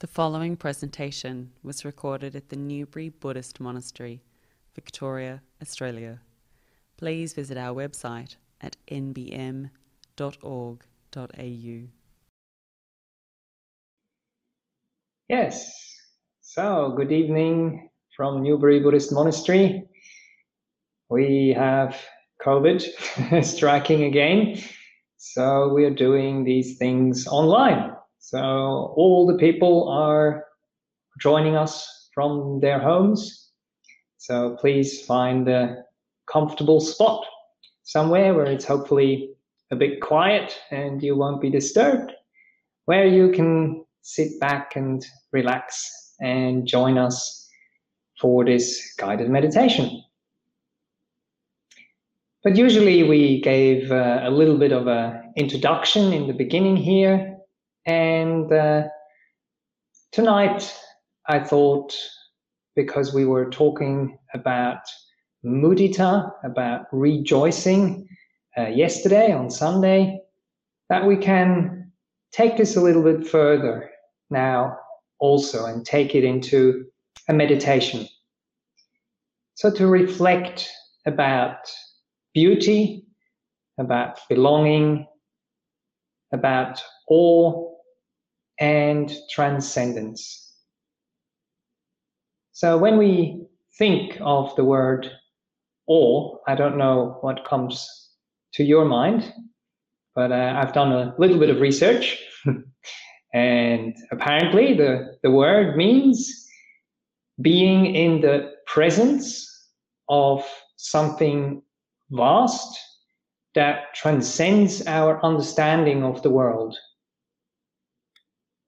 The following presentation was recorded at the Newbury Buddhist Monastery, Victoria, Australia. Please visit our website at nbm.org.au. Yes. So, good evening from Newbury Buddhist Monastery. We have COVID striking again. So, we are doing these things online. So, all the people are joining us from their homes. So, please find a comfortable spot somewhere where it's hopefully a bit quiet and you won't be disturbed, where you can sit back and relax and join us for this guided meditation. But usually we gave uh, a little bit of an introduction in the beginning here. And uh, tonight I thought, because we were talking about mudita, about rejoicing uh, yesterday on Sunday, that we can take this a little bit further now also and take it into a meditation. So to reflect about beauty, about belonging, about awe and transcendence. So when we think of the word awe, I don't know what comes to your mind, but uh, I've done a little bit of research And apparently, the, the word means being in the presence of something vast that transcends our understanding of the world.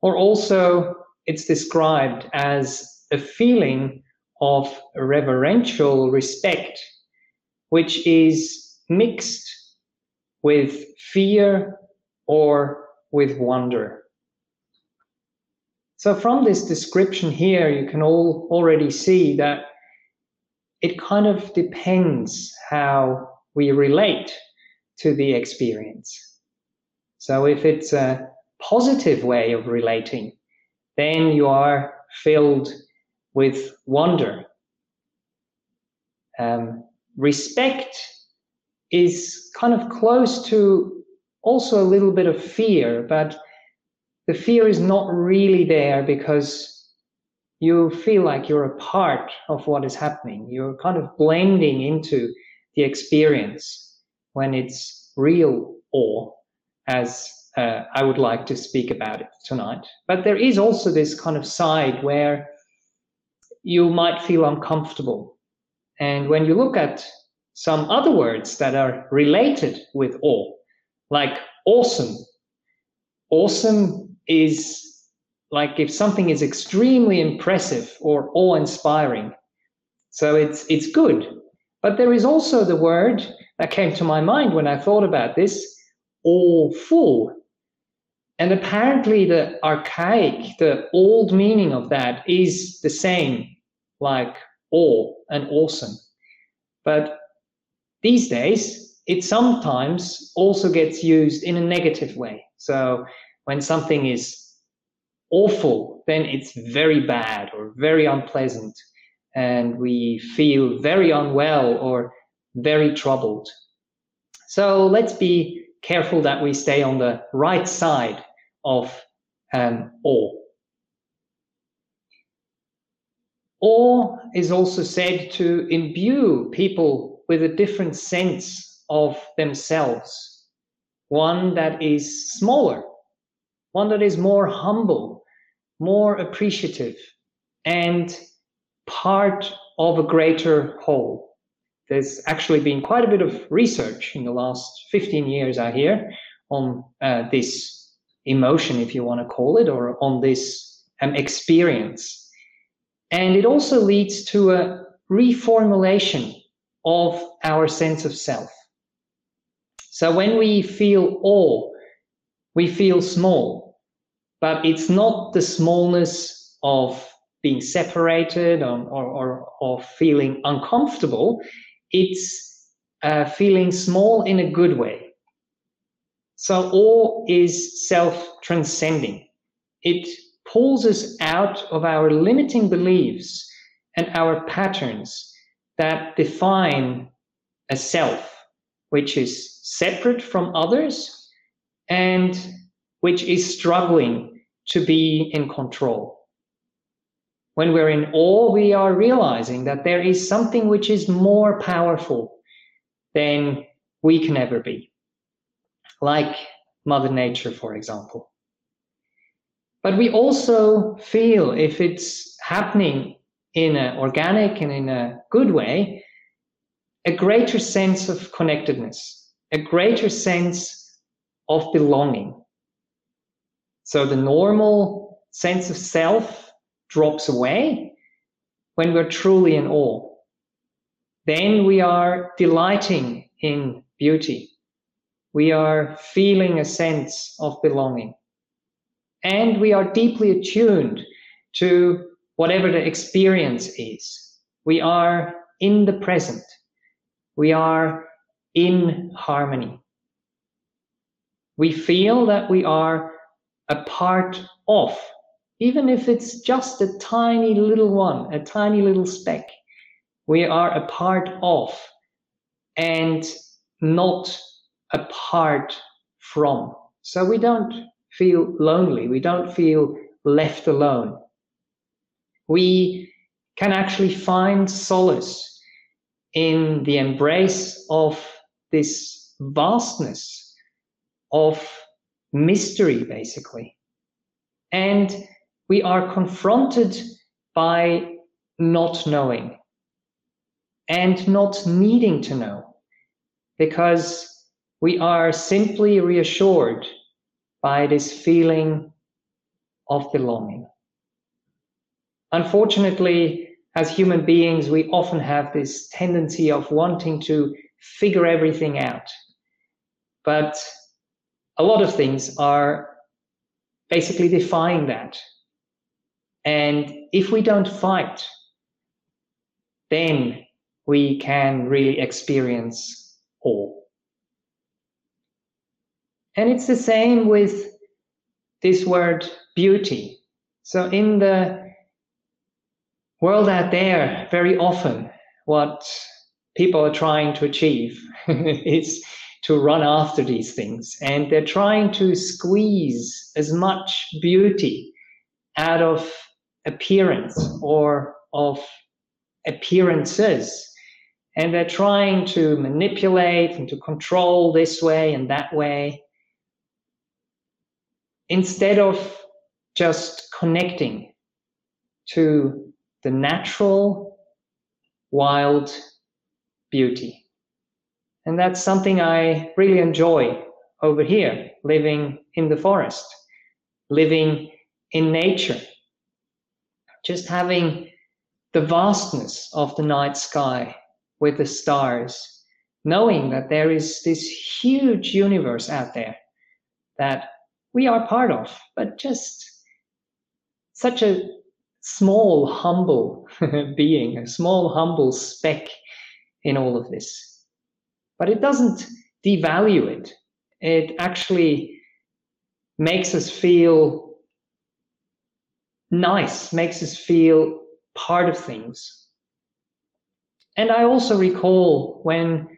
Or also, it's described as a feeling of reverential respect, which is mixed with fear or with wonder. So from this description here, you can all already see that it kind of depends how we relate to the experience. So if it's a positive way of relating, then you are filled with wonder. Um, respect is kind of close to also a little bit of fear, but the fear is not really there because you feel like you're a part of what is happening. You're kind of blending into the experience when it's real awe, as uh, I would like to speak about it tonight. But there is also this kind of side where you might feel uncomfortable. And when you look at some other words that are related with awe, like awesome, awesome is like if something is extremely impressive or awe-inspiring. So it's it's good. But there is also the word that came to my mind when I thought about this, awful. And apparently the archaic, the old meaning of that is the same, like awe and awesome. But these days, it sometimes also gets used in a negative way. So when something is awful, then it's very bad or very unpleasant, and we feel very unwell or very troubled. So let's be careful that we stay on the right side of um, awe. Awe is also said to imbue people with a different sense of themselves, one that is smaller one that is more humble, more appreciative, and part of a greater whole. There's actually been quite a bit of research in the last 15 years, I hear, on uh, this emotion, if you want to call it, or on this um, experience. And it also leads to a reformulation of our sense of self. So when we feel awe, we feel small but it's not the smallness of being separated or, or, or, feeling uncomfortable. It's uh, feeling small in a good way. So awe is self transcending. It pulls us out of our limiting beliefs and our patterns that define a self, which is separate from others and which is struggling to be in control. When we're in awe, we are realizing that there is something which is more powerful than we can ever be, like Mother Nature, for example. But we also feel if it's happening in an organic and in a good way, a greater sense of connectedness, a greater sense of belonging. So the normal sense of self drops away when we're truly in awe. Then we are delighting in beauty. We are feeling a sense of belonging. And we are deeply attuned to whatever the experience is. We are in the present. We are in harmony. We feel that we are a part of, even if it's just a tiny little one, a tiny little speck, we are a part of and not apart from. So we don't feel lonely, we don't feel left alone. We can actually find solace in the embrace of this vastness of mystery, basically. And we are confronted by not knowing and not needing to know because we are simply reassured by this feeling of belonging. Unfortunately, as human beings, we often have this tendency of wanting to figure everything out. But a lot of things are basically defying that. And if we don't fight, then we can really experience awe. And it's the same with this word beauty. So in the world out there, very often what people are trying to achieve is to run after these things. And they're trying to squeeze as much beauty out of appearance or of appearances. And they're trying to manipulate and to control this way and that way. Instead of just connecting to the natural, wild beauty. And that's something I really enjoy over here, living in the forest, living in nature, just having the vastness of the night sky with the stars, knowing that there is this huge universe out there that we are part of, but just such a small, humble being, a small, humble speck in all of this. But it doesn't devalue it. It actually makes us feel nice, makes us feel part of things. And I also recall when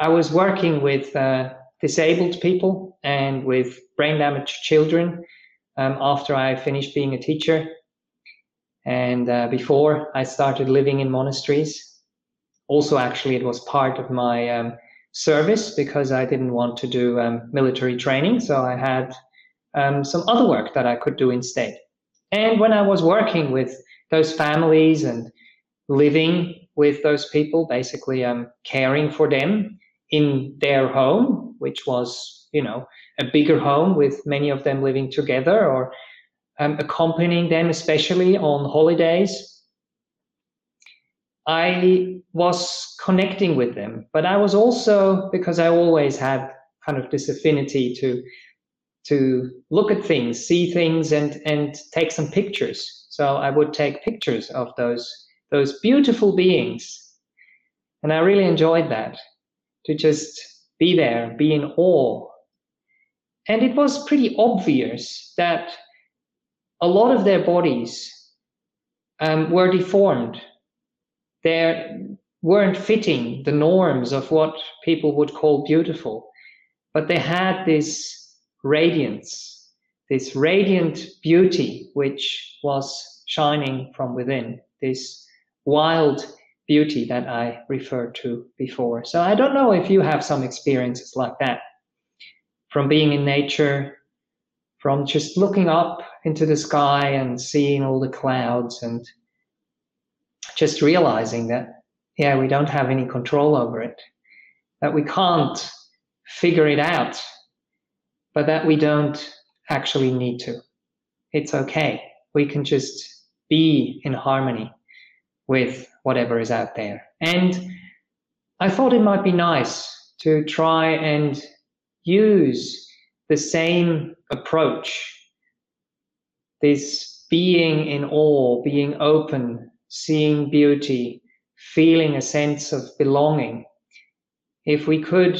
I was working with uh, disabled people and with brain damaged children um, after I finished being a teacher. And uh, before I started living in monasteries, also actually it was part of my um, service because I didn't want to do um, military training. So I had um, some other work that I could do instead. And when I was working with those families and living with those people, basically um, caring for them in their home, which was, you know, a bigger home with many of them living together or um, accompanying them, especially on holidays I was connecting with them, but I was also because I always had kind of this affinity to to look at things, see things, and and take some pictures. So I would take pictures of those those beautiful beings, and I really enjoyed that to just be there, be in awe. And it was pretty obvious that a lot of their bodies um, were deformed. They weren't fitting the norms of what people would call beautiful, but they had this radiance, this radiant beauty which was shining from within, this wild beauty that I referred to before. So I don't know if you have some experiences like that from being in nature, from just looking up into the sky and seeing all the clouds and just realizing that, yeah, we don't have any control over it, that we can't figure it out, but that we don't actually need to. It's okay. We can just be in harmony with whatever is out there. And I thought it might be nice to try and use the same approach this being in awe, being open, seeing beauty, feeling a sense of belonging. If we could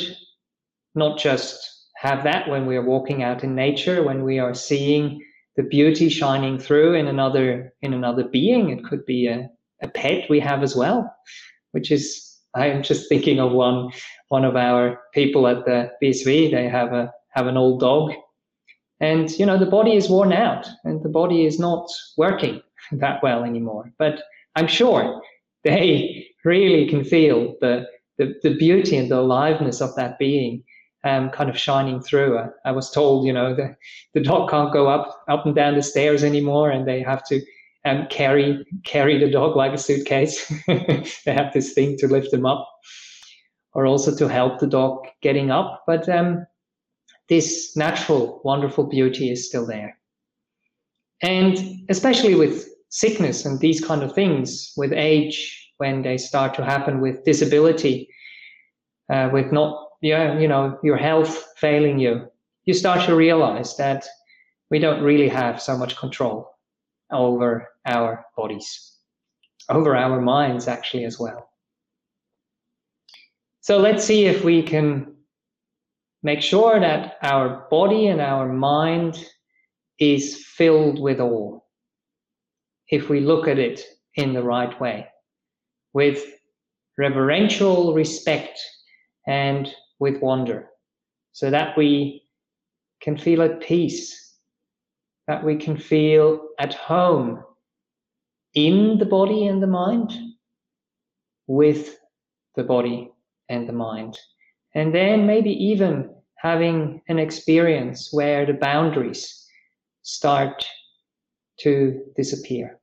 not just have that when we are walking out in nature, when we are seeing the beauty shining through in another in another being, it could be a, a pet we have as well, which is I am just thinking of one one of our people at the BSV. They have a have an old dog, and you know the body is worn out, and the body is not working that well anymore. But I'm sure they really can feel the the, the beauty and the aliveness of that being um, kind of shining through. I, I was told, you know, the, the dog can't go up up and down the stairs anymore, and they have to um, carry carry the dog like a suitcase. they have this thing to lift them up, or also to help the dog getting up. But um, this natural, wonderful beauty is still there, and especially with sickness and these kind of things, with age, when they start to happen with disability, uh, with not yeah, you know, your health failing you, you start to realize that we don't really have so much control over our bodies, over our minds, actually, as well. So let's see if we can make sure that our body and our mind is filled with awe. If we look at it in the right way, with reverential respect and with wonder, so that we can feel at peace that we can feel at home in the body and the mind, with the body and the mind. And then maybe even having an experience where the boundaries start to disappear.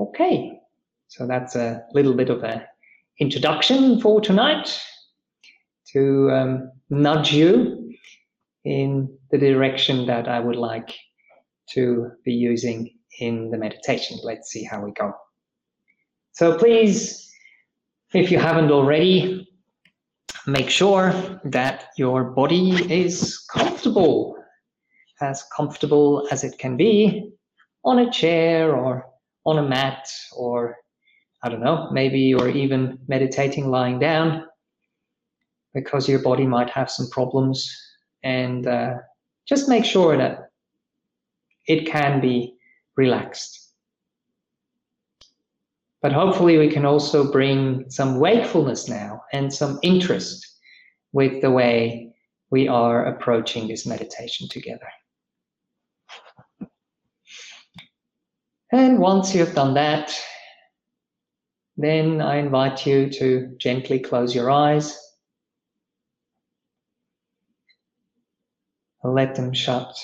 Okay, so that's a little bit of an introduction for tonight to um, nudge you in the direction that I would like to be using in the meditation. Let's see how we go. So please, if you haven't already, make sure that your body is comfortable, as comfortable as it can be on a chair or on a mat or I don't know, maybe you're even meditating lying down because your body might have some problems and uh, just make sure that it can be relaxed. But hopefully, we can also bring some wakefulness now and some interest with the way we are approaching this meditation together. And once you've done that, then I invite you to gently close your eyes let them shut.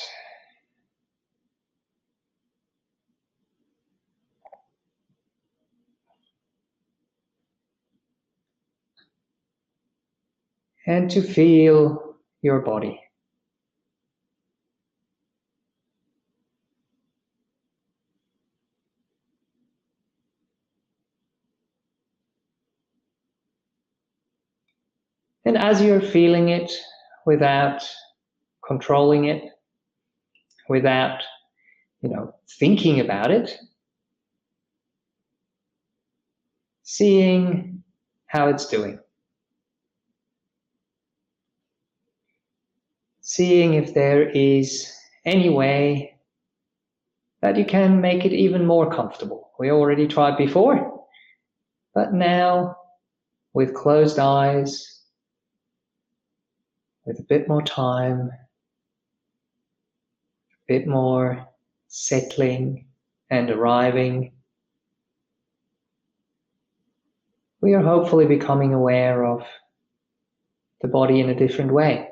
And to feel your body. And as you're feeling it without controlling it without, you know, thinking about it. Seeing how it's doing. Seeing if there is any way that you can make it even more comfortable. We already tried before, but now with closed eyes, with a bit more time, bit more settling and arriving, we are hopefully becoming aware of the body in a different way.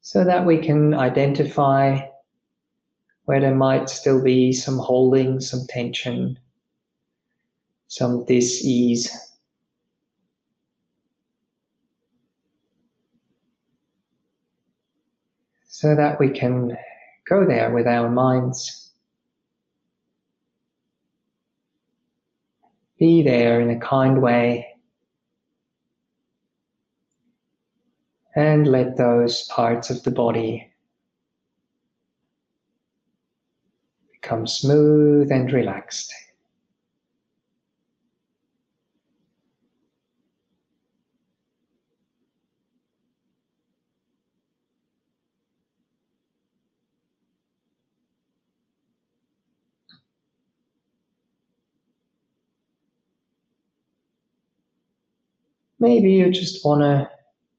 So that we can identify where there might still be some holding, some tension, some dis-ease. So that we can go there with our minds. Be there in a kind way. And let those parts of the body become smooth and relaxed. Maybe you just want to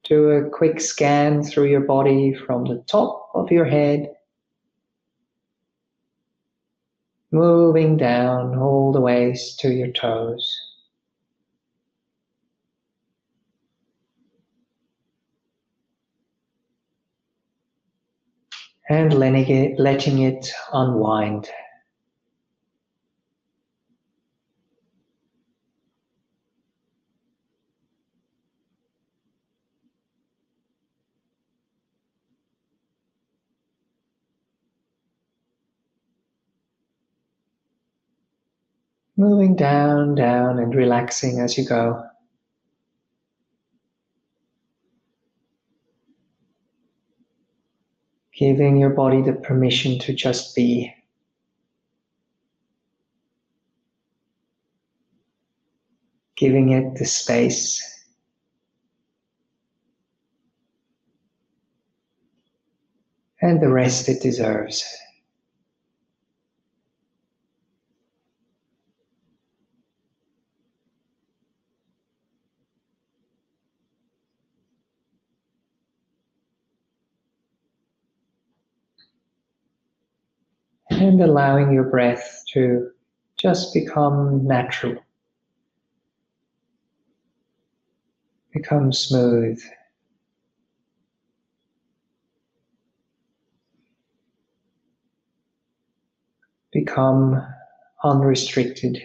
do a quick scan through your body from the top of your head, moving down all the way to your toes. And letting it, letting it unwind. Moving down, down, and relaxing as you go. Giving your body the permission to just be. Giving it the space. And the rest it deserves. And allowing your breath to just become natural, become smooth. Become unrestricted.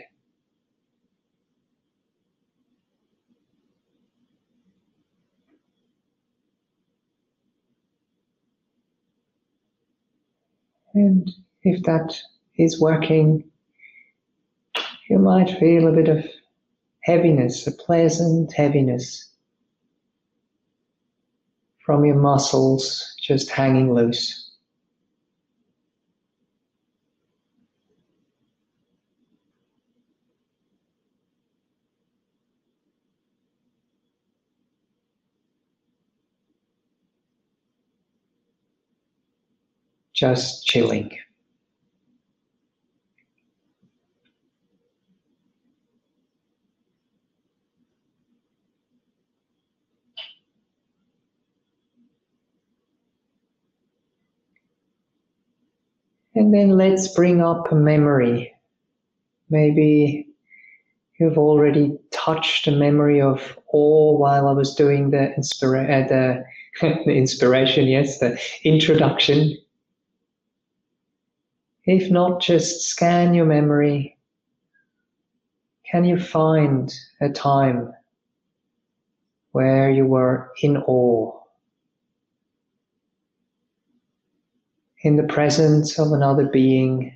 And if that is working, you might feel a bit of heaviness, a pleasant heaviness from your muscles just hanging loose. Just chilling. And then let's bring up a memory. Maybe you've already touched a memory of awe while I was doing the, inspira- uh, the, the inspiration, yes, the introduction. If not, just scan your memory. Can you find a time where you were in awe? In the presence of another being,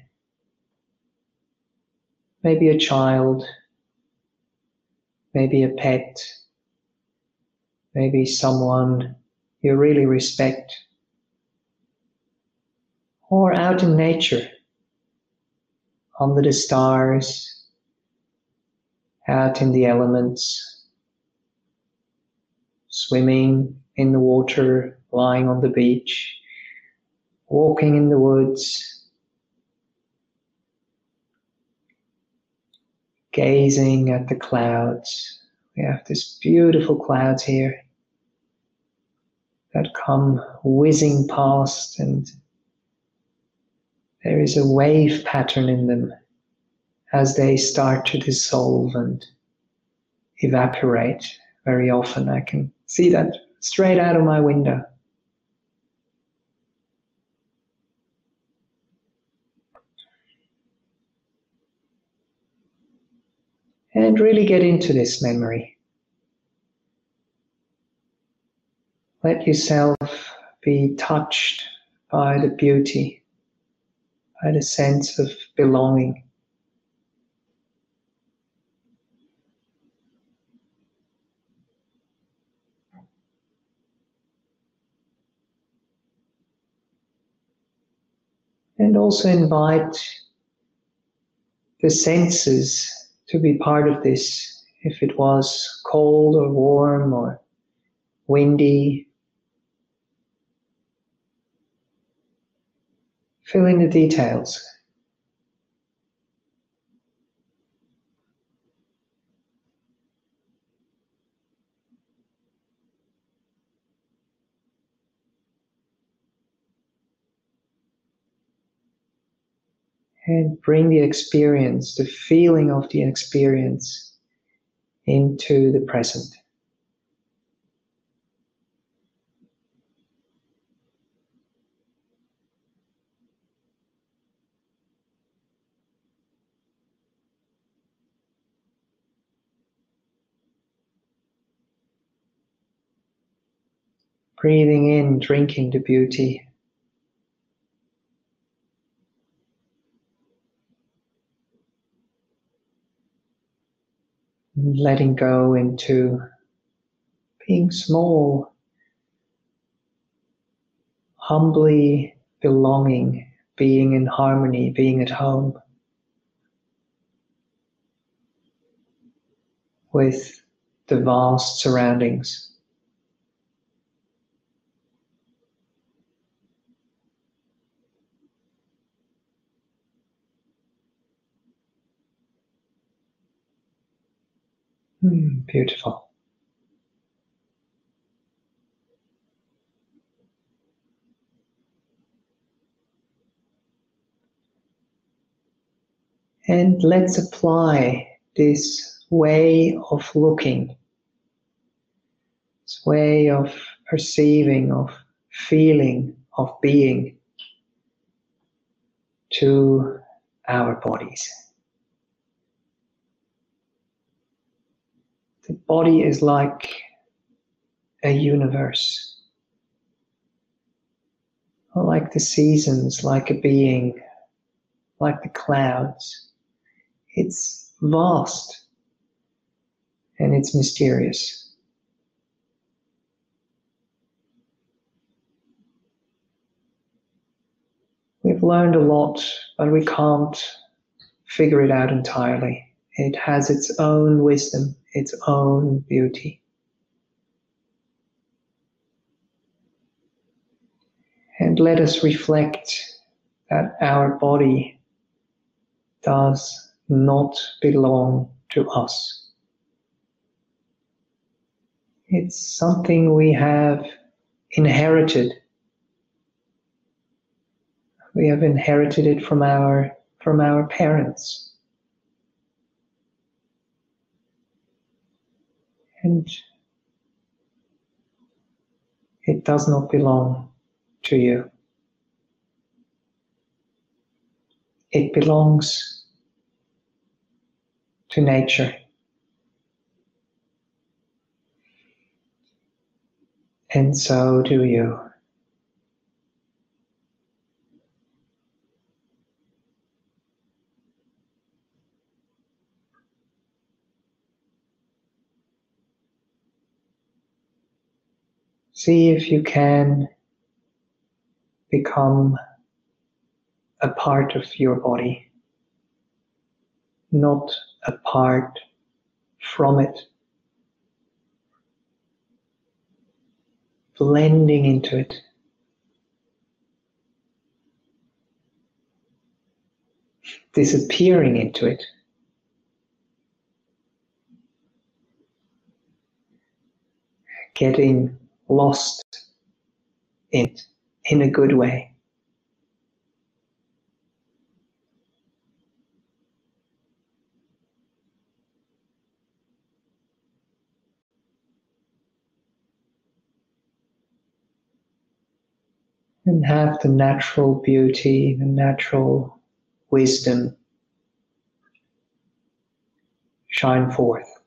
maybe a child, maybe a pet, maybe someone you really respect, or out in nature, under the stars, out in the elements, swimming in the water, lying on the beach, walking in the woods, gazing at the clouds. We have these beautiful clouds here that come whizzing past, and there is a wave pattern in them as they start to dissolve and evaporate. Very often, I can see that straight out of my window. And really get into this memory. Let yourself be touched by the beauty, by the sense of belonging. And also invite the senses to be part of this. If it was cold or warm or windy, Fill in the details. And bring the experience, the feeling of the experience into the present. Breathing in, drinking the beauty. Letting go into being small, humbly belonging, being in harmony, being at home with the vast surroundings. Mm, beautiful. And let's apply this way of looking, this way of perceiving, of feeling, of being to our bodies. The body is like a universe, like the seasons, like a being, like the clouds. It's vast and it's mysterious. We've learned a lot, but we can't figure it out entirely. It has its own wisdom its own beauty. And let us reflect that our body does not belong to us. It's something we have inherited. We have inherited it from our, from our parents. And it does not belong to you. It belongs to nature. And so do you. See if you can become a part of your body, not apart from it. blending into it. Disappearing into it. Getting lost it in a good way. and have the natural beauty, the natural wisdom shine forth.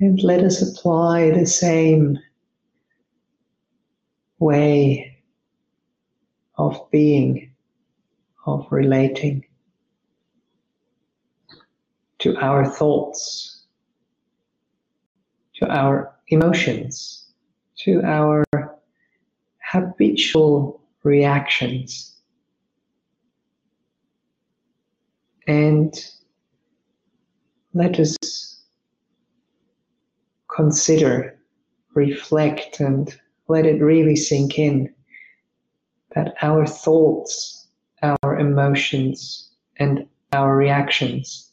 And let us apply the same way of being, of relating to our thoughts, to our emotions, to our habitual reactions. And let us consider, reflect, and let it really sink in that our thoughts, our emotions, and our reactions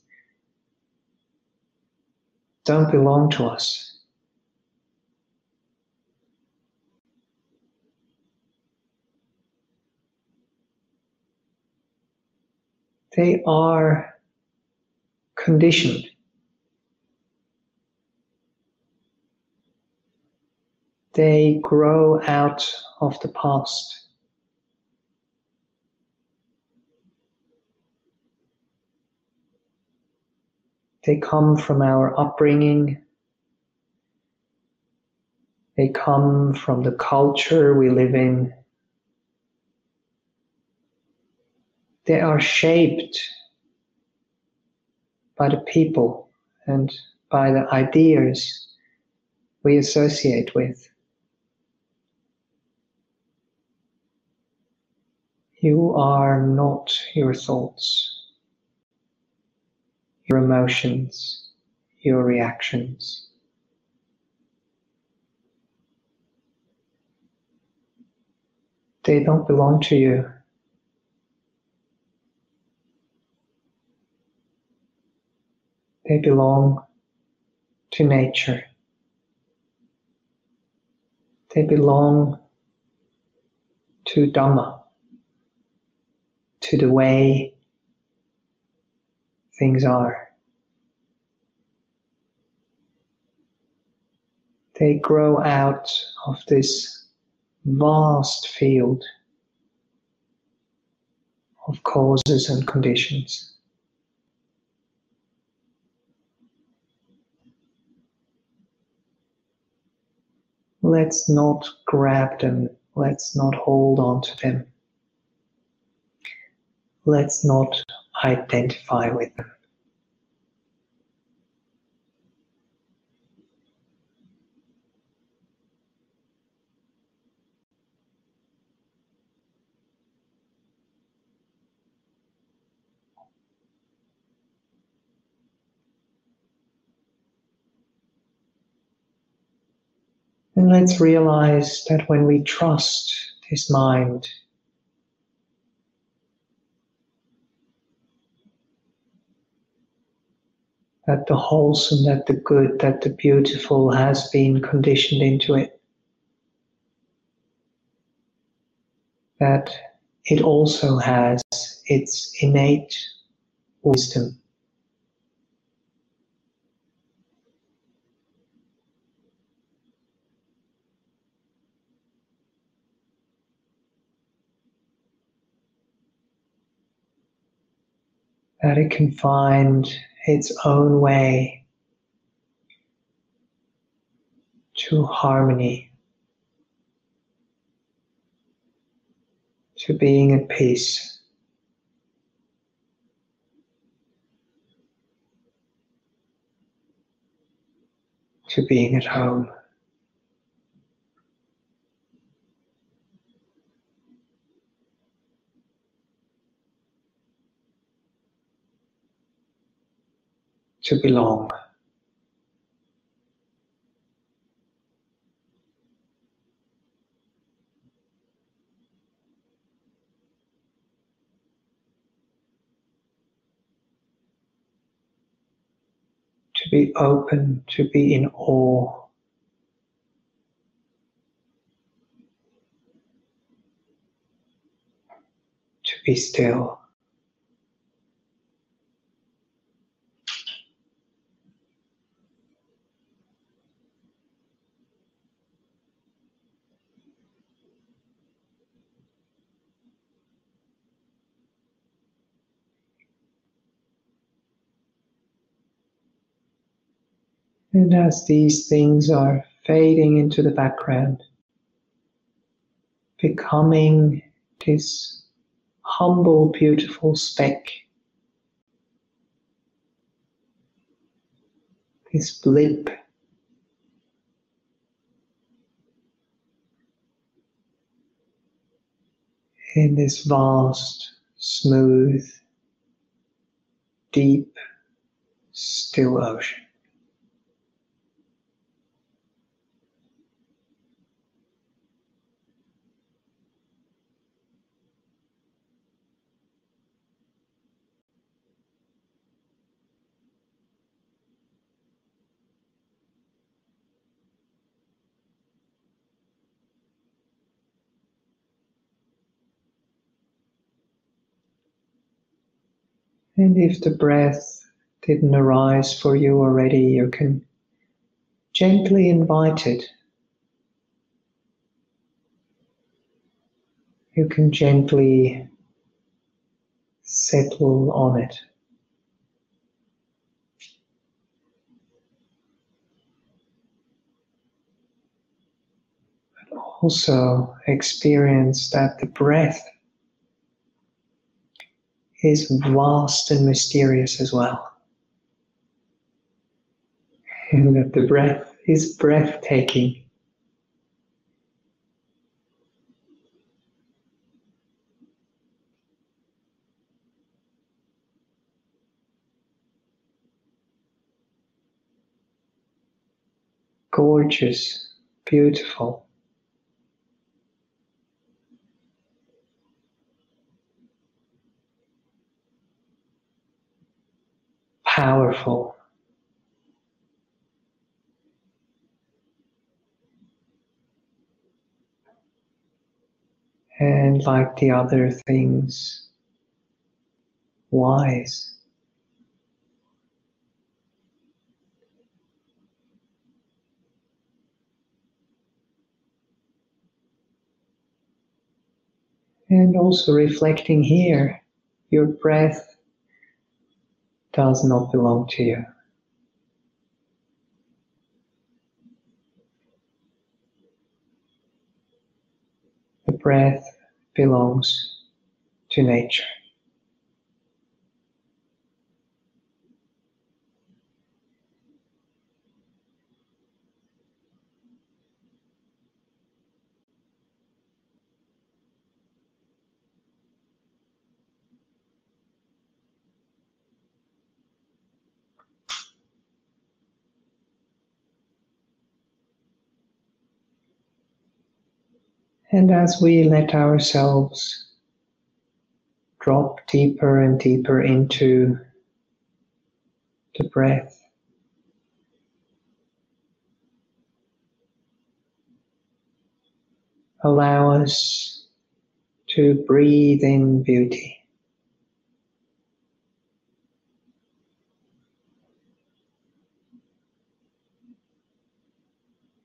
don't belong to us. They are conditioned they grow out of the past. They come from our upbringing. They come from the culture we live in. They are shaped by the people and by the ideas we associate with. You are not your thoughts, your emotions, your reactions. They don't belong to you. They belong to nature. They belong to Dhamma to the way things are. They grow out of this vast field of causes and conditions. Let's not grab them, let's not hold on to them let's not identify with them. And let's realize that when we trust this mind, that the wholesome, that the good, that the beautiful has been conditioned into it. That it also has its innate wisdom. That it can find its own way to harmony, to being at peace. To being at home. To belong. To be open, to be in awe. To be still. And as these things are fading into the background, becoming this humble, beautiful speck, this blip. In this vast, smooth, deep, still ocean. And if the breath didn't arise for you already, you can gently invite it. You can gently settle on it. But also experience that the breath is vast and mysterious as well. And that the breath is breathtaking. Gorgeous, beautiful. Powerful. And like the other things, wise. And also reflecting here, your breath does not belong to you. The breath belongs to nature. And as we let ourselves drop deeper and deeper into the breath, allow us to breathe in beauty.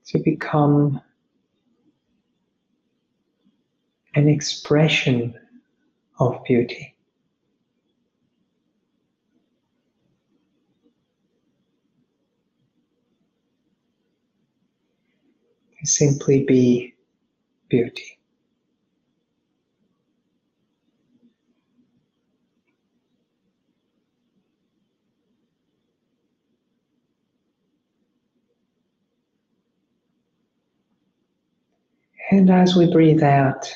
To become an expression of beauty. Simply be beauty. And as we breathe out,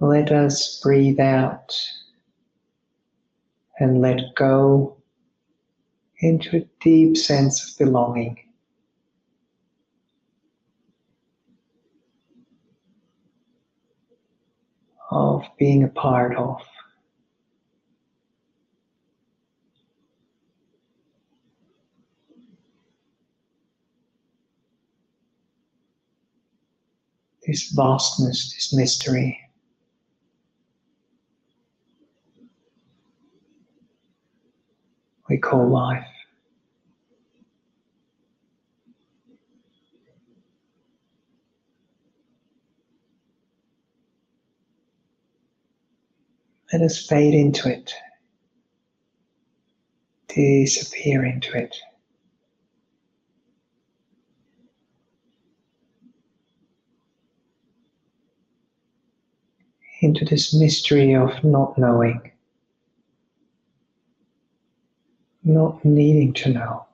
let us breathe out and let go into a deep sense of belonging. Of being a part of. this vastness, this mystery. We call life. Let us fade into it, disappear into it. into this mystery of not knowing, not needing to know.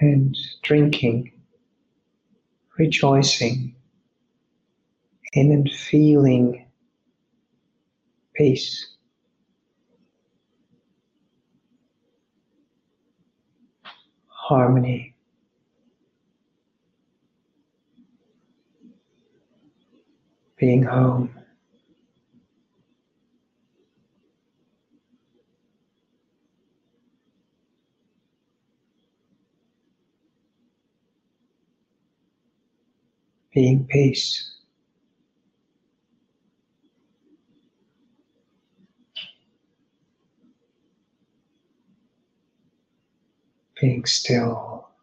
And drinking, rejoicing in and feeling peace. harmony. Being home. Being peace. being still.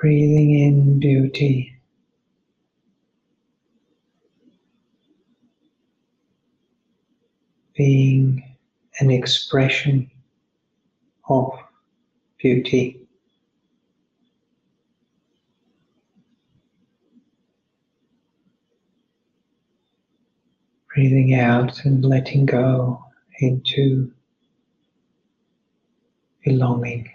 Breathing in beauty. Being an expression of beauty. Breathing out and letting go into belonging.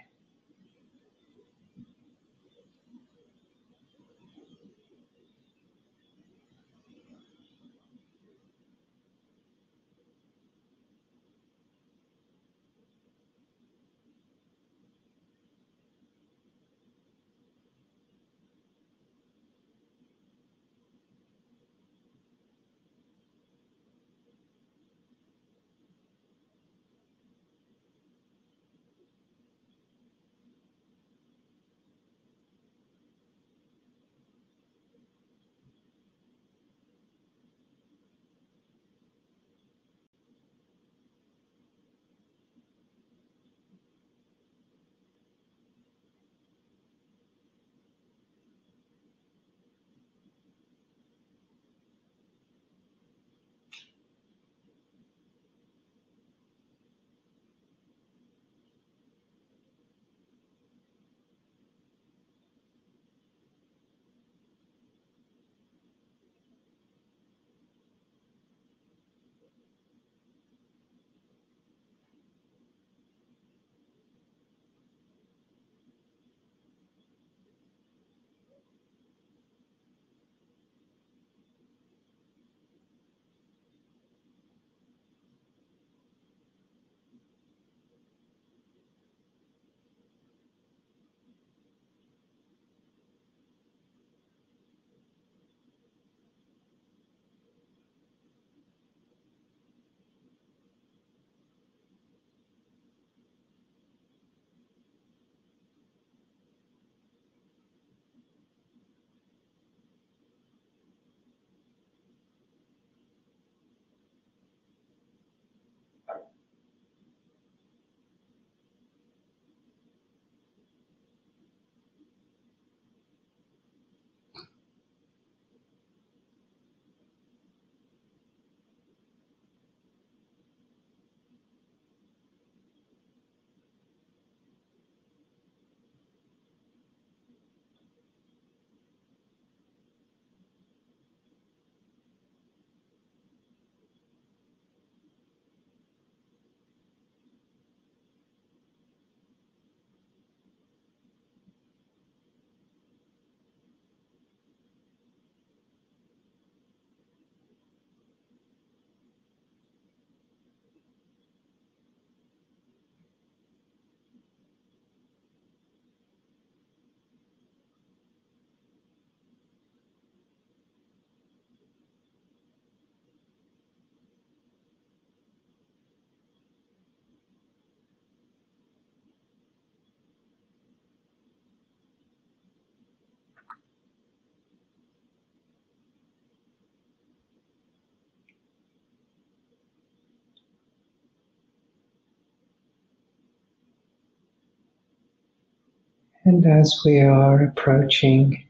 And as we are approaching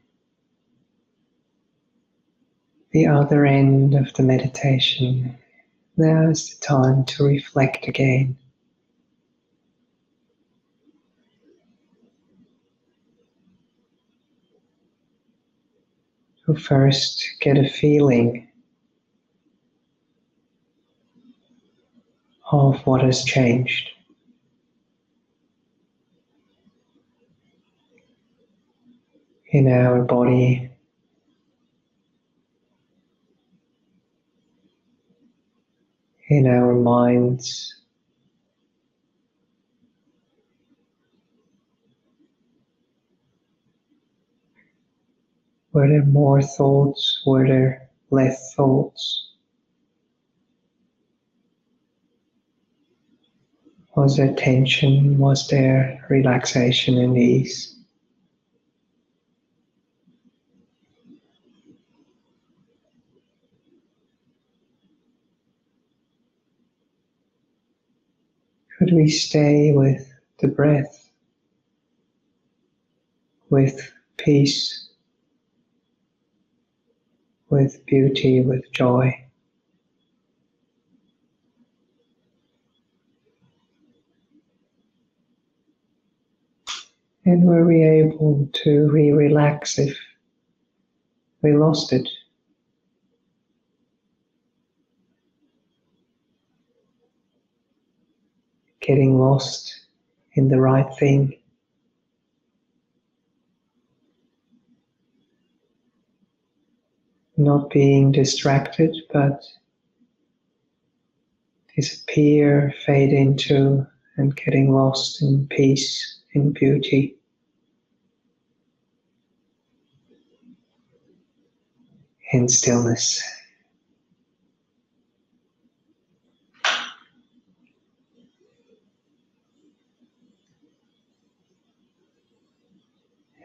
the other end of the meditation, now is the time to reflect again. To first get a feeling of what has changed. In our body. In our minds. Were there more thoughts? Were there less thoughts? Was there tension? Was there relaxation and ease? Could we stay with the breath, with peace, with beauty, with joy. And were we able to re relax if we lost it? Getting lost in the right thing. Not being distracted, but disappear, fade into, and getting lost in peace, in beauty. in stillness.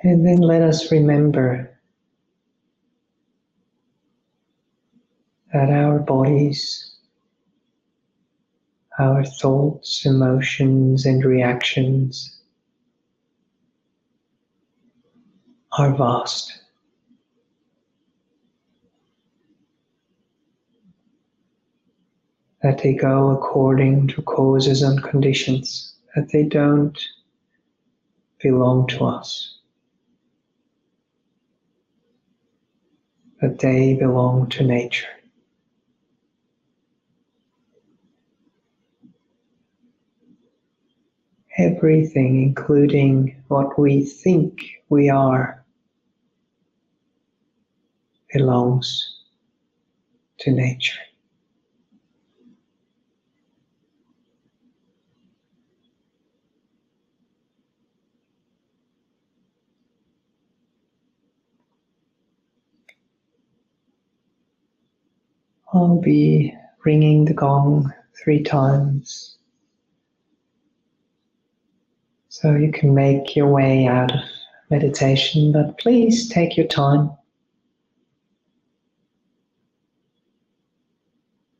And then let us remember that our bodies, our thoughts, emotions, and reactions are vast. that they go according to causes and conditions, that they don't belong to us, but they belong to nature. Everything, including what we think we are, belongs to nature. I'll be ringing the gong three times. So you can make your way out of meditation, but please take your time.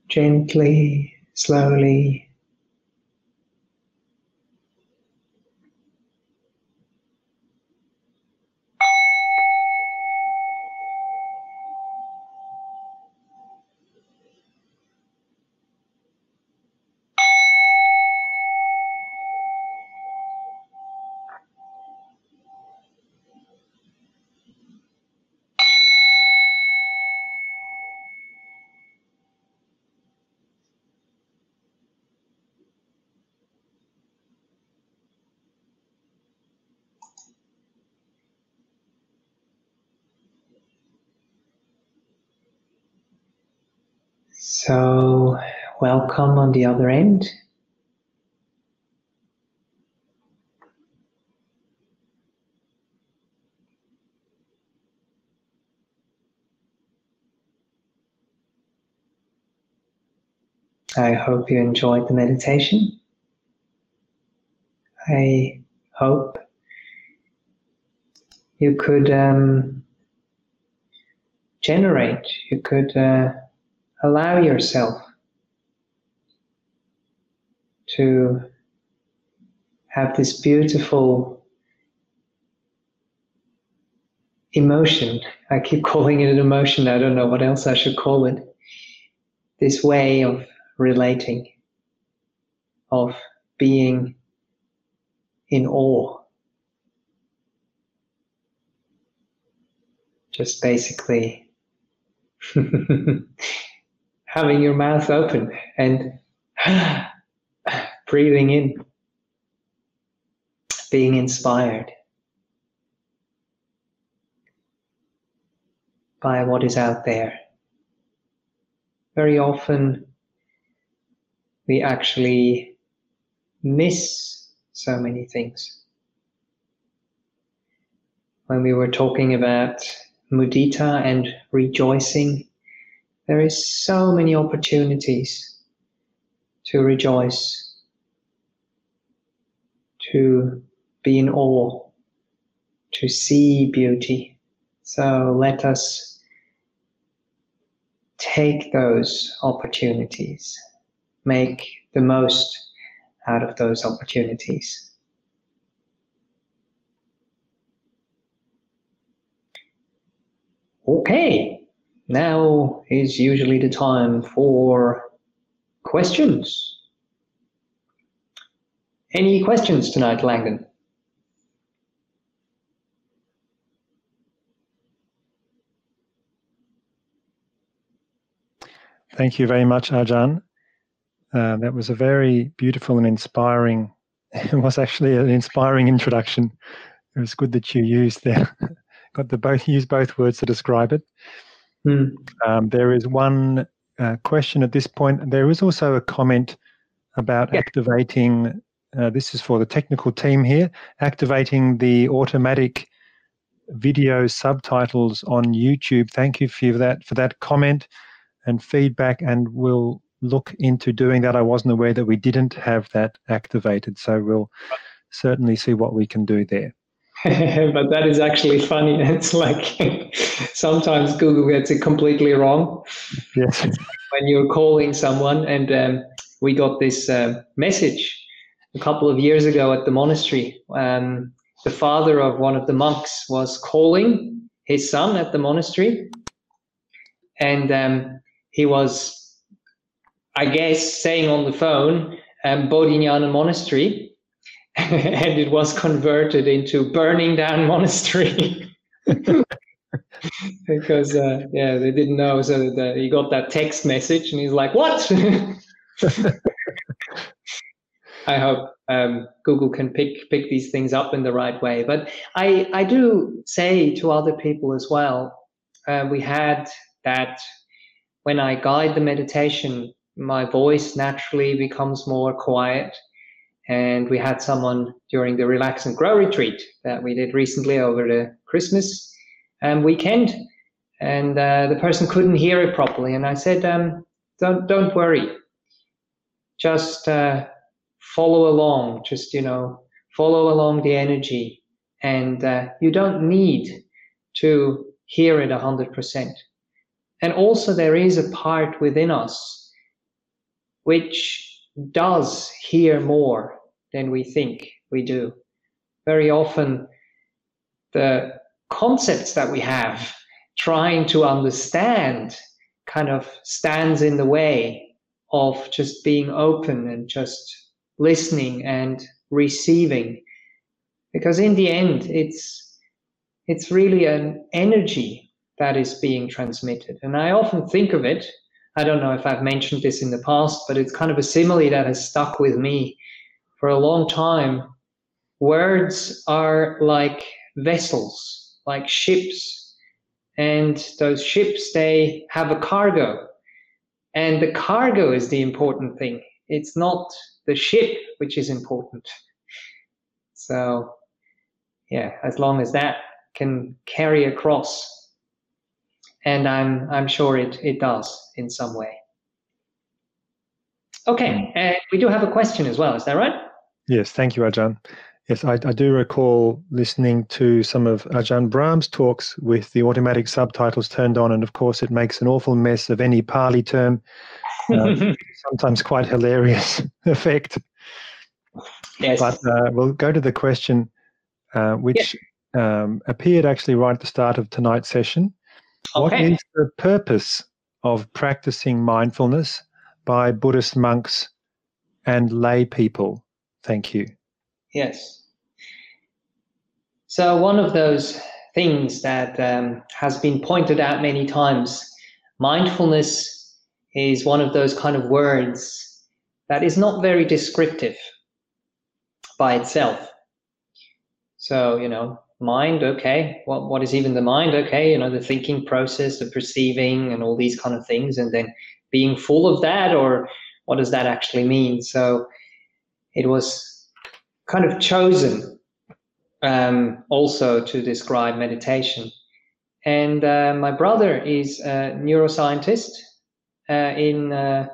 Gently, slowly, So, welcome on the other end. I hope you enjoyed the meditation. I hope you could um, generate, you could uh, allow yourself to have this beautiful emotion. I keep calling it an emotion, I don't know what else I should call it. This way of relating, of being in awe. Just basically having your mouth open and breathing in, being inspired by what is out there. Very often we actually miss so many things. When we were talking about mudita and rejoicing, there is so many opportunities to rejoice, to be in awe, to see beauty. So let us take those opportunities, make the most out of those opportunities. Okay, now is usually the time for questions. Any questions tonight, Langdon? Thank you very much, Ajahn. Uh, that was a very beautiful and inspiring. It was actually an inspiring introduction. It was good that you used there, got the both use both words to describe it. Mm. Um, there is one uh, question at this point. There is also a comment about yeah. activating. Uh, this is for the technical team here. Activating the automatic video subtitles on YouTube. Thank you for that for that comment and feedback, and we'll look into doing that. I wasn't aware that we didn't have that activated, so we'll certainly see what we can do there. but that is actually funny. It's like sometimes Google gets it completely wrong. Yes. when you're calling someone, and um, we got this uh, message a couple of years ago at the monastery. Um, the father of one of the monks was calling his son at the monastery, and um, he was, I guess, saying on the phone, um, Bodhinyana Monastery, and it was converted into Burning Down Monastery. because uh, yeah, they didn't know, so the, he got that text message, and he's like, "What?" I hope um, Google can pick pick these things up in the right way. But I I do say to other people as well. Uh, we had that when I guide the meditation, my voice naturally becomes more quiet. And we had someone during the Relax and Grow retreat that we did recently over the Christmas um, weekend, and uh, the person couldn't hear it properly. And I said, um, "Don't don't worry, just uh, follow along. Just you know, follow along the energy, and uh, you don't need to hear it a hundred percent." And also, there is a part within us which does hear more than we think we do. Very often, the concepts that we have trying to understand kind of stands in the way of just being open and just listening and receiving because in the end it's it's really an energy that is being transmitted. And I often think of it, I don't know if I've mentioned this in the past, but it's kind of a simile that has stuck with me for a long time. Words are like vessels, like ships. And those ships, they have a cargo. And the cargo is the important thing. It's not the ship which is important. So, yeah, as long as that can carry across and I'm I'm sure it it does in some way. Okay, mm. and we do have a question as well. Is that right? Yes, thank you, Ajahn. Yes, I, I do recall listening to some of Ajahn Brahm's talks with the automatic subtitles turned on, and of course, it makes an awful mess of any Pali term. Uh, sometimes quite hilarious effect. Yes. But uh, we'll go to the question, uh, which um, appeared actually right at the start of tonight's session. Okay. What is the purpose of practicing mindfulness by Buddhist monks and lay people? Thank you. Yes. So, one of those things that um, has been pointed out many times mindfulness is one of those kind of words that is not very descriptive by itself. So, you know, mind okay what what is even the mind okay you know the thinking process the perceiving and all these kind of things and then being full of that or what does that actually mean so it was kind of chosen um, also to describe meditation and uh, my brother is a neuroscientist uh, in uh,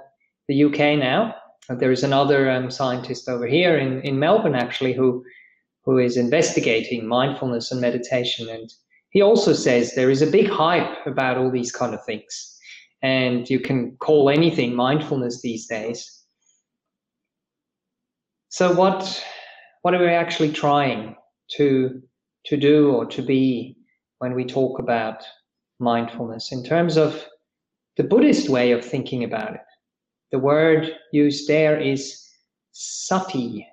the uk now there is another um, scientist over here in, in melbourne actually who who is investigating mindfulness and meditation. And he also says there is a big hype about all these kind of things. And you can call anything mindfulness these days. So what what are we actually trying to to do or to be when we talk about mindfulness in terms of the Buddhist way of thinking about it. The word used there is sati.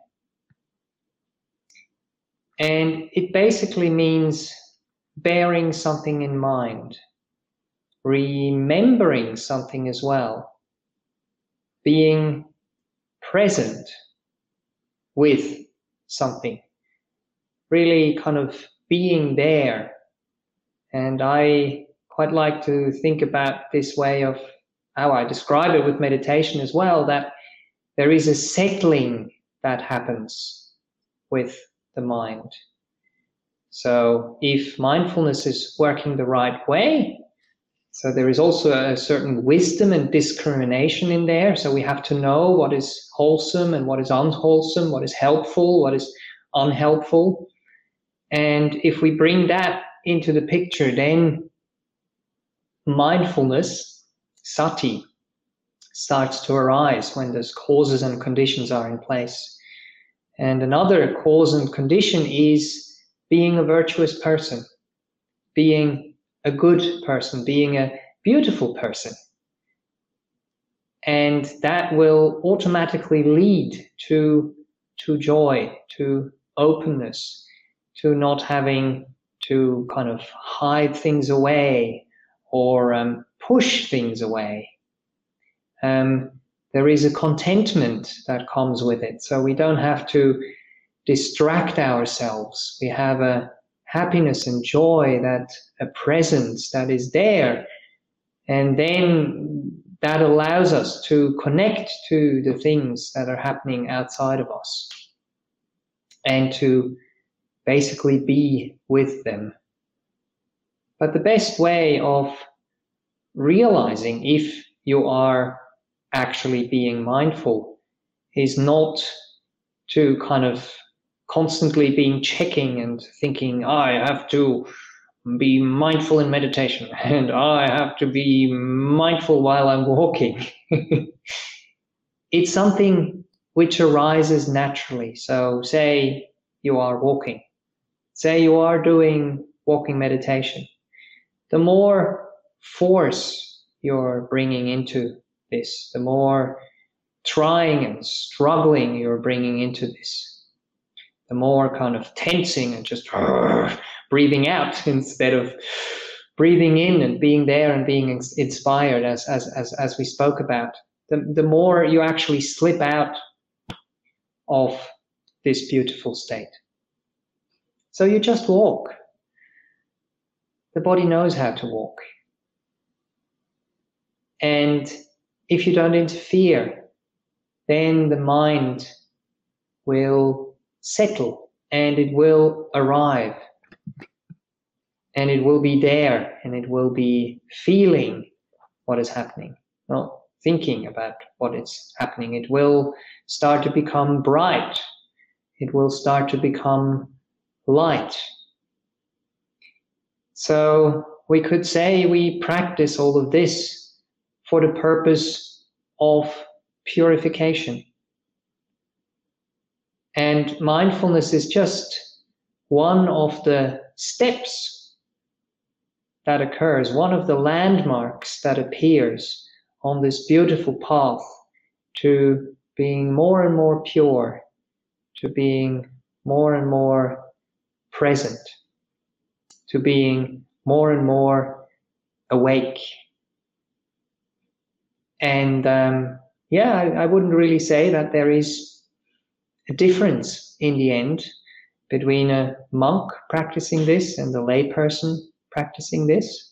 And it basically means bearing something in mind, remembering something as well, being present with something, really kind of being there. And I quite like to think about this way of how I describe it with meditation as well that there is a settling that happens with the mind. So if mindfulness is working the right way, so there is also a certain wisdom and discrimination in there. So we have to know what is wholesome and what is unwholesome, what is helpful, what is unhelpful. And if we bring that into the picture, then mindfulness, sati, starts to arise when those causes and conditions are in place. And another cause and condition is being a virtuous person, being a good person, being a beautiful person. And that will automatically lead to, to joy, to openness, to not having to kind of hide things away or um, push things away. Um, there is a contentment that comes with it. So we don't have to distract ourselves. We have a happiness and joy that a presence that is there. And then that allows us to connect to the things that are happening outside of us and to basically be with them. But the best way of realizing if you are actually being mindful is not to kind of constantly being checking and thinking, I have to be mindful in meditation and I have to be mindful while I'm walking. it's something which arises naturally. So, say you are walking, say you are doing walking meditation. The more force you're bringing into this, the more trying and struggling you're bringing into this, the more kind of tensing and just uh, breathing out instead of breathing in and being there and being inspired as, as, as, as we spoke about, the, the more you actually slip out of this beautiful state. So you just walk. The body knows how to walk. And if you don't interfere, then the mind will settle and it will arrive and it will be there and it will be feeling what is happening, not thinking about what is happening. It will start to become bright. It will start to become light. So we could say we practice all of this for the purpose of purification. And mindfulness is just one of the steps that occurs, one of the landmarks that appears on this beautiful path to being more and more pure, to being more and more present, to being more and more awake. And um, yeah, I, I wouldn't really say that there is a difference in the end between a monk practicing this and a layperson practicing this.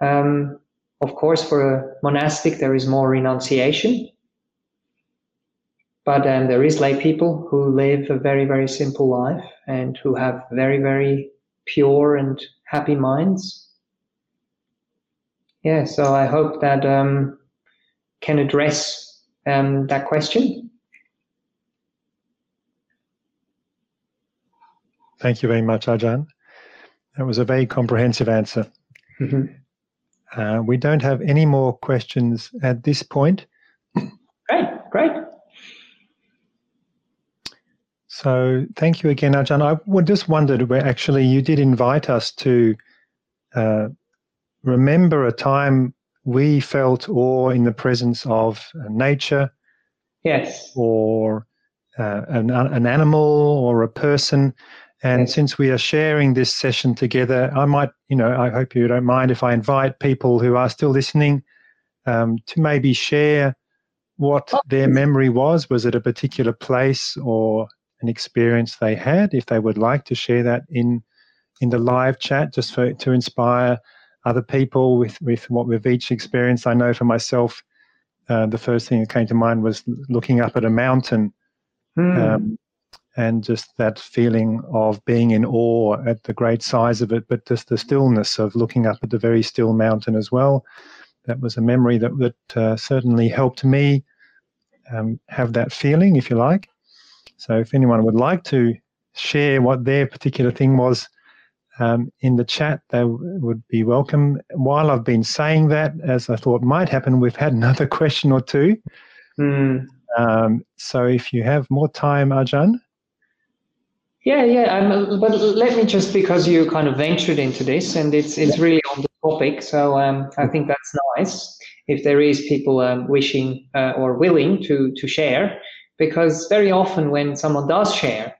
Um, of course, for a monastic, there is more renunciation. But um, there is lay people who live a very, very simple life and who have very, very pure and happy minds. Yeah, so I hope that um, can address um, that question. Thank you very much, Ajahn. That was a very comprehensive answer. Mm-hmm. Uh, we don't have any more questions at this point. Great, great. So thank you again, Ajahn. I just wondered where actually you did invite us to uh, remember a time we felt awe in the presence of nature. Yes. Or uh, an, an animal or a person. And yes. since we are sharing this session together, I might, you know, I hope you don't mind if I invite people who are still listening um, to maybe share what oh, their memory was. Was it a particular place or an experience they had? If they would like to share that in in the live chat, just for to inspire other people with with what we've each experienced. I know for myself, uh, the first thing that came to mind was looking up at a mountain. Mm. Um, and just that feeling of being in awe at the great size of it, but just the stillness of looking up at the very still mountain as well. That was a memory that that uh, certainly helped me um, have that feeling, if you like. So, if anyone would like to share what their particular thing was um, in the chat, they would be welcome. While I've been saying that, as I thought might happen, we've had another question or two. Mm. Um, so, if you have more time, Ajahn. Yeah, yeah. Um, but let me just because you kind of ventured into this, and it's it's really on the topic. So um, I think that's nice if there is people um, wishing uh, or willing to to share, because very often when someone does share,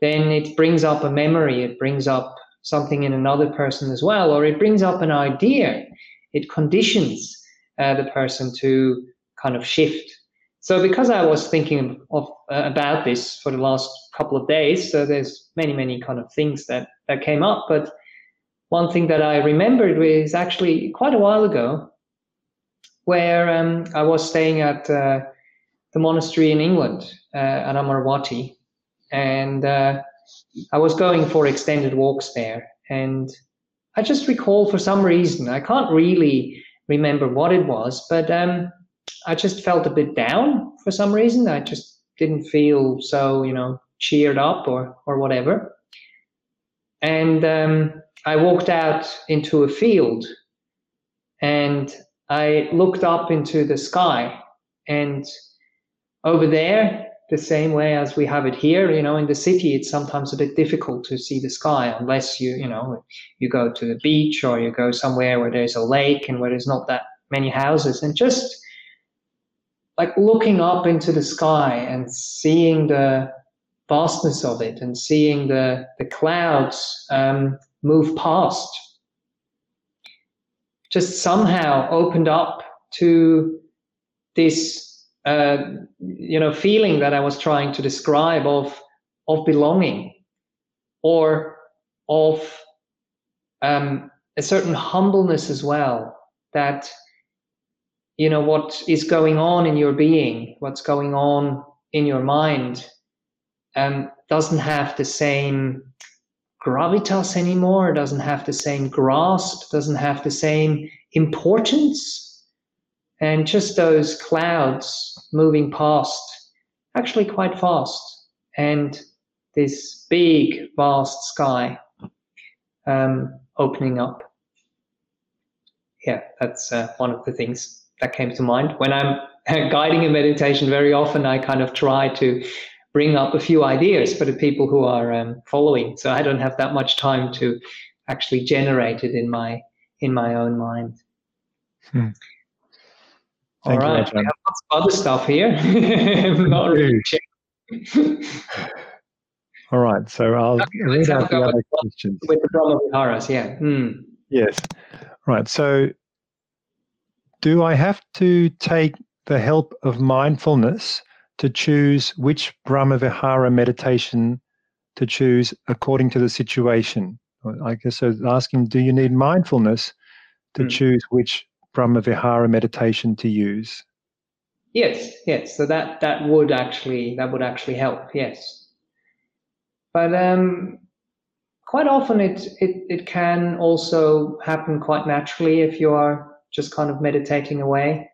then it brings up a memory, it brings up something in another person as well, or it brings up an idea. It conditions uh, the person to kind of shift so because I was thinking of uh, about this for the last couple of days, so there's many many kind of things that that came up. But one thing that I remembered was actually quite a while ago, where um, I was staying at uh, the monastery in England uh, at Amaravati. and uh, I was going for extended walks there, and I just recall for some reason I can't really remember what it was, but um, I just felt a bit down for some reason. I just didn't feel so, you know, cheered up or or whatever. And um, I walked out into a field, and I looked up into the sky, and over there, the same way as we have it here, you know, in the city, it's sometimes a bit difficult to see the sky unless you, you know, you go to the beach or you go somewhere where there's a lake and where there's not that many houses, and just like looking up into the sky and seeing the vastness of it and seeing the, the clouds um, move past. Just somehow opened up to this uh, you know feeling that I was trying to describe of of belonging or of um, a certain humbleness as well that you know what is going on in your being what's going on in your mind um, doesn't have the same gravitas anymore doesn't have the same grasp doesn't have the same importance and just those clouds moving past actually quite fast and this big vast sky um, opening up yeah that's uh, one of the things that came to mind. When I'm guiding a meditation, very often I kind of try to bring up a few ideas for the people who are um, following. So I don't have that much time to actually generate it in my in my own mind. Hmm. All right, we have lots of other stuff here. not really All right, so I'll read out the other questions. With the Brahma Viharas, yeah. Mm. Yes. Right. So do I have to take the help of mindfulness to choose which Brahmavihara meditation to choose according to the situation? I guess I was asking, do you need mindfulness to mm. choose which Brahmavihara meditation to use? Yes, yes. So that that would actually that would actually help. Yes, but um, quite often it, it it can also happen quite naturally if you are just kind of meditating away,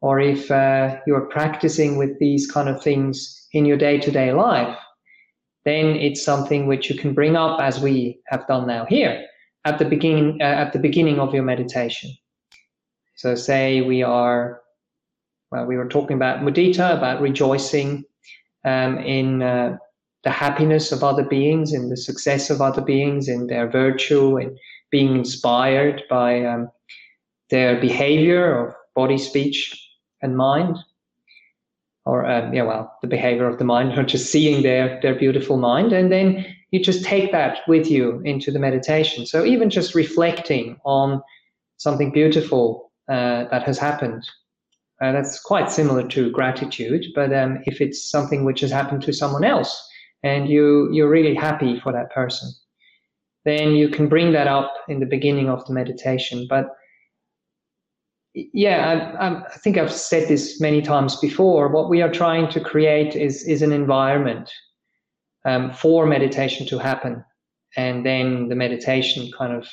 or if uh, you're practicing with these kind of things in your day to day life, then it's something which you can bring up as we have done now here at the beginning uh, at the beginning of your meditation. So say we are well, we were talking about mudita, about rejoicing um, in uh, the happiness of other beings, in the success of other beings, in their virtue, in being inspired by um, their behavior of body, speech, and mind. Or, um, yeah, well, the behavior of the mind, or just seeing their, their beautiful mind. And then you just take that with you into the meditation. So even just reflecting on something beautiful uh, that has happened. Uh, that's quite similar to gratitude, but um, if it's something which has happened to someone else and you you're really happy for that person, then you can bring that up in the beginning of the meditation. But yeah, I, I, think I've said this many times before. What we are trying to create is is an environment um, for meditation to happen, and then the meditation kind of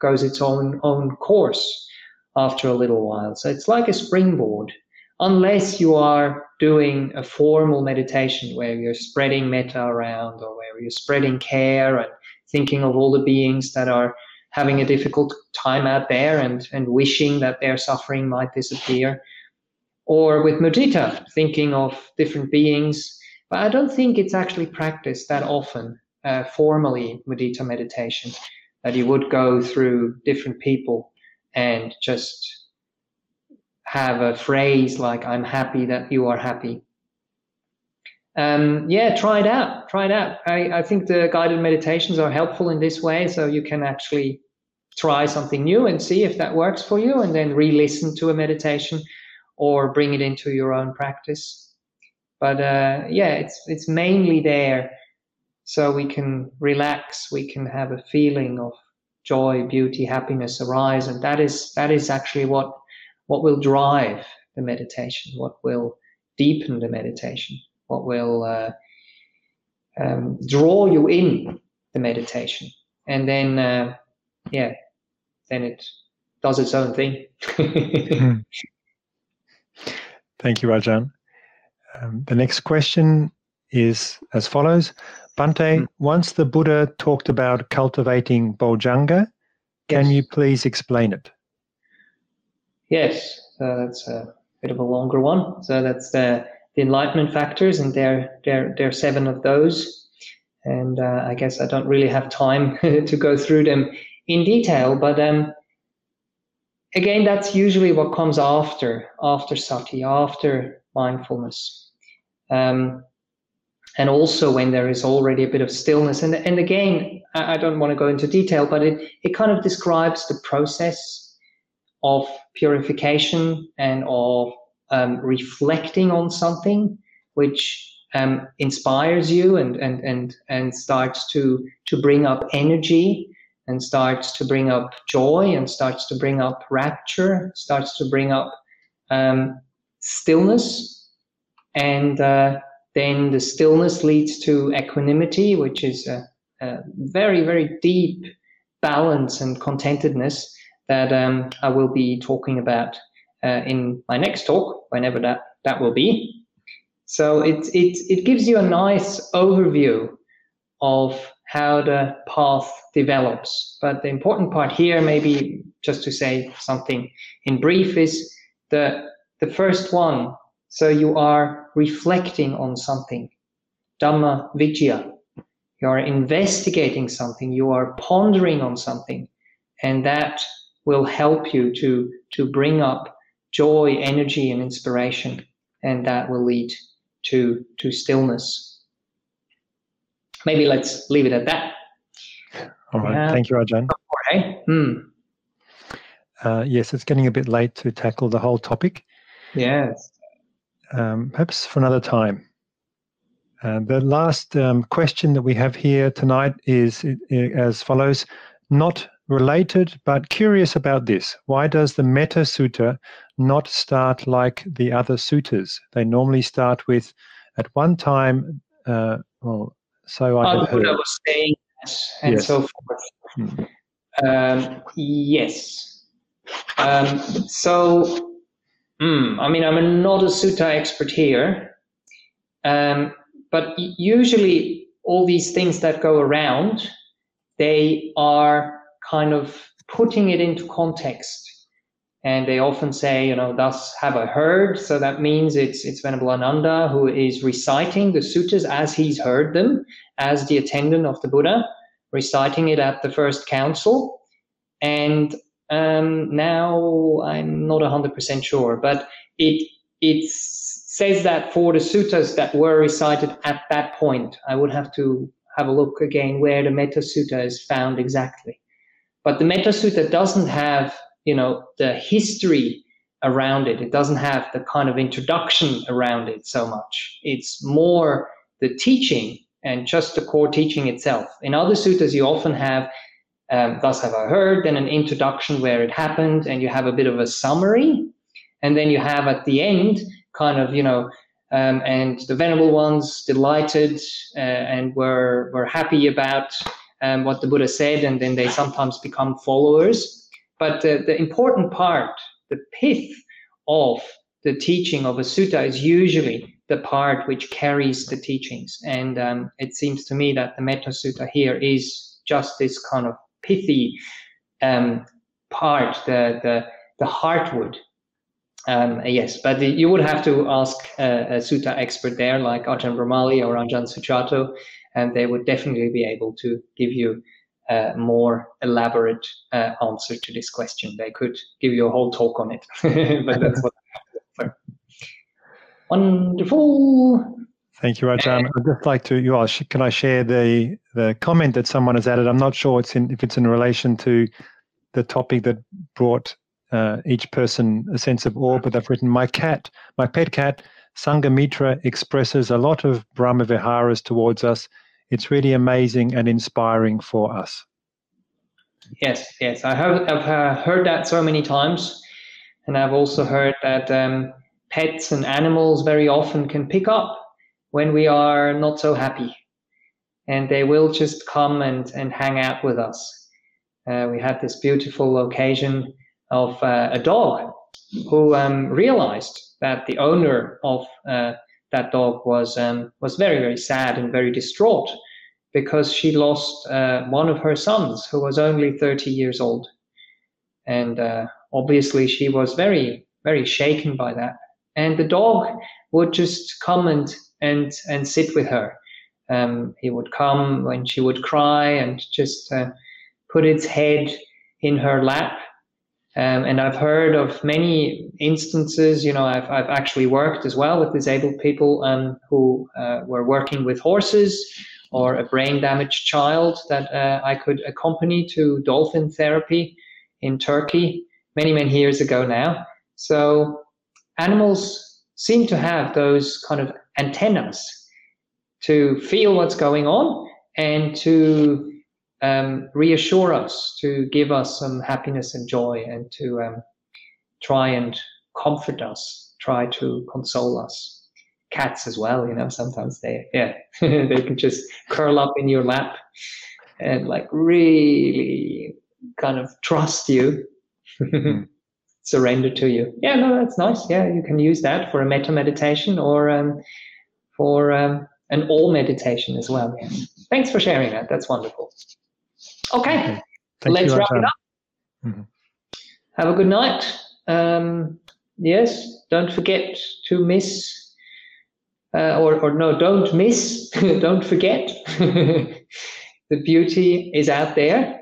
goes its own own course after a little while. So it's like a springboard, unless you are doing a formal meditation where you're spreading metta around or where you're spreading care and thinking of all the beings that are having a difficult time out there and, and wishing that their suffering might disappear. Or with mudita, thinking of different beings. But I don't think it's actually practiced that often uh, formally, mudita meditation, that you would go through different people and just have a phrase like, I'm happy that you are happy um, yeah, try it out. Try it out. I, I think the guided meditations are helpful in this way. So you can actually try something new and see if that works for you, and then re listen to a meditation or bring it into your own practice. But uh, yeah, it's, it's mainly there so we can relax, we can have a feeling of joy, beauty, happiness arise. And that is, that is actually what, what will drive the meditation, what will deepen the meditation what will uh, um, draw you in the meditation, and then uh, yeah, then it does its own thing. Hmm. Thank you, Ajahn. Um, the next question is as follows. Bhante, mm. once the Buddha talked about cultivating Bojjhanga, can yes. you please explain it? Yes, so that's a bit of a longer one. So that's the the enlightenment factors, and there there there are seven of those. And uh, I guess I don't really have time to go through them in detail, but um, again, that's usually what comes after after sati, after mindfulness. Um, and also when there is already a bit of stillness. And, and again, I, I don't want to go into detail, but it, it kind of describes the process of purification and of um, reflecting on something which um, inspires you and, and, and, and starts to, to bring up energy and starts to bring up joy and starts to bring up rapture, starts to bring up um, stillness. And uh, then the stillness leads to equanimity, which is a, a very, very deep balance and contentedness that um, I will be talking about uh, in my next talk, whenever that, that will be. So it, it, it gives you a nice overview of how the path develops. But the important part here, maybe just to say something in brief, is the, the first one. So you are reflecting on something, Dhamma Vicaya. You are investigating something, you are pondering on something, and that will help you to, to bring up joy, energy, and inspiration, and that will lead to to stillness. Maybe let's leave it at that. All right. Uh, Thank you, Ajahn. Okay. Hmm. Uh, yes, it's getting a bit late to tackle the whole topic. Yes. Um, perhaps for another time. Uh, the last um, question that we have here tonight is as follows Not related but curious about this. Why does the Metta Sutta not start like the other suttas? They normally start with, at one time, uh, well, so I have heard. was saying and yes. so forth. Hmm. Um, yes. Um, so, mm, I mean, I'm not a sutta expert here, um, but usually all these things that go around, they are kind of putting it into context. And they often say, you know, thus have I heard. So that means it's it's Venerable Ananda who is reciting the suttas as he's heard them, as the attendant of the Buddha, reciting it at the first council. and um, now I'm not 100% sure, but it it says that for the suttas that were recited at that point, I would have to have a look again where the Metta Sutta is found exactly. But the Metta Sutta doesn't have, you know, the history around it. It doesn't have the kind of introduction around it so much. It's more the teaching and just the core teaching itself. In other suttas, you often have, um, thus have I heard, then an introduction where it happened, and you have a bit of a summary. And then you have at the end, kind of, you know, um, and the venerable ones delighted uh, and were, were happy about um, what the Buddha said, and then they sometimes become followers. But the, important part, the pith of the teaching of a sutta is usually the part which carries the teachings. And um, it seems to me that the Metta Sutta here is just this kind of pithy um, part, the, the, the heartwood. Um, yes, but the, you would have to ask a, a sutta expert there, like Ajahn Brahmali or Ajahn Sujato, and they would definitely be able to give you a more elaborate uh, answer to this question. They could give you a whole talk on it, but that's what Wonderful. Thank you, Ajahn. I'd just like to, you ask, can I share the the comment that someone has added? I'm not sure it's in, if it's in relation to the topic that brought uh, each person a sense of awe, but they've written, my cat, my pet cat, Sangamitra, expresses a lot of Brahma Viharas towards us. It's really amazing and inspiring for us. Yes, yes. I have, I've uh, heard that so many times. And I've also heard that um, pets and animals very often can pick up when we are not so happy. And they will just come and, and hang out with us. Uh, we had this beautiful occasion of uh, a dog who um, realized that the owner of uh, that dog was um, was very very sad and very distraught because she lost uh, one of her sons who was only 30 years old, and uh, obviously she was very very shaken by that and the dog would just come and and and sit with her. Um, he would come when she would cry and just uh, put its head in her lap. Um, and I've heard of many instances. You know, I've I've actually worked as well with disabled people um, who uh, were working with horses or a brain damaged child that uh, I could accompany to dolphin therapy in Turkey many many years ago now. So animals seem to have those kind of antennas to feel what's going on and to um, reassure us, to give us some happiness and joy, and to um, try and comfort us, try to console us. Cats as well, you know, sometimes they, yeah, they can just curl up in your lap and like really kind of trust you. Hmm surrender to you. Yeah, no, that's nice. Yeah, you can use that for a metta meditation or um, for um, an all meditation as well. Yeah. Thanks for sharing that. That's wonderful. Okay, let's you, wrap it up. Mm-hmm. Have a good night. Um, yes, don't forget to miss, uh, or, or no, don't miss, don't forget. the beauty is out there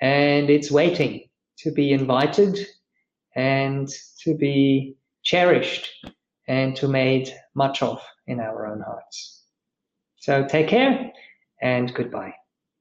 and it's waiting to be invited and to be cherished and to made much of in our own hearts. So take care and goodbye.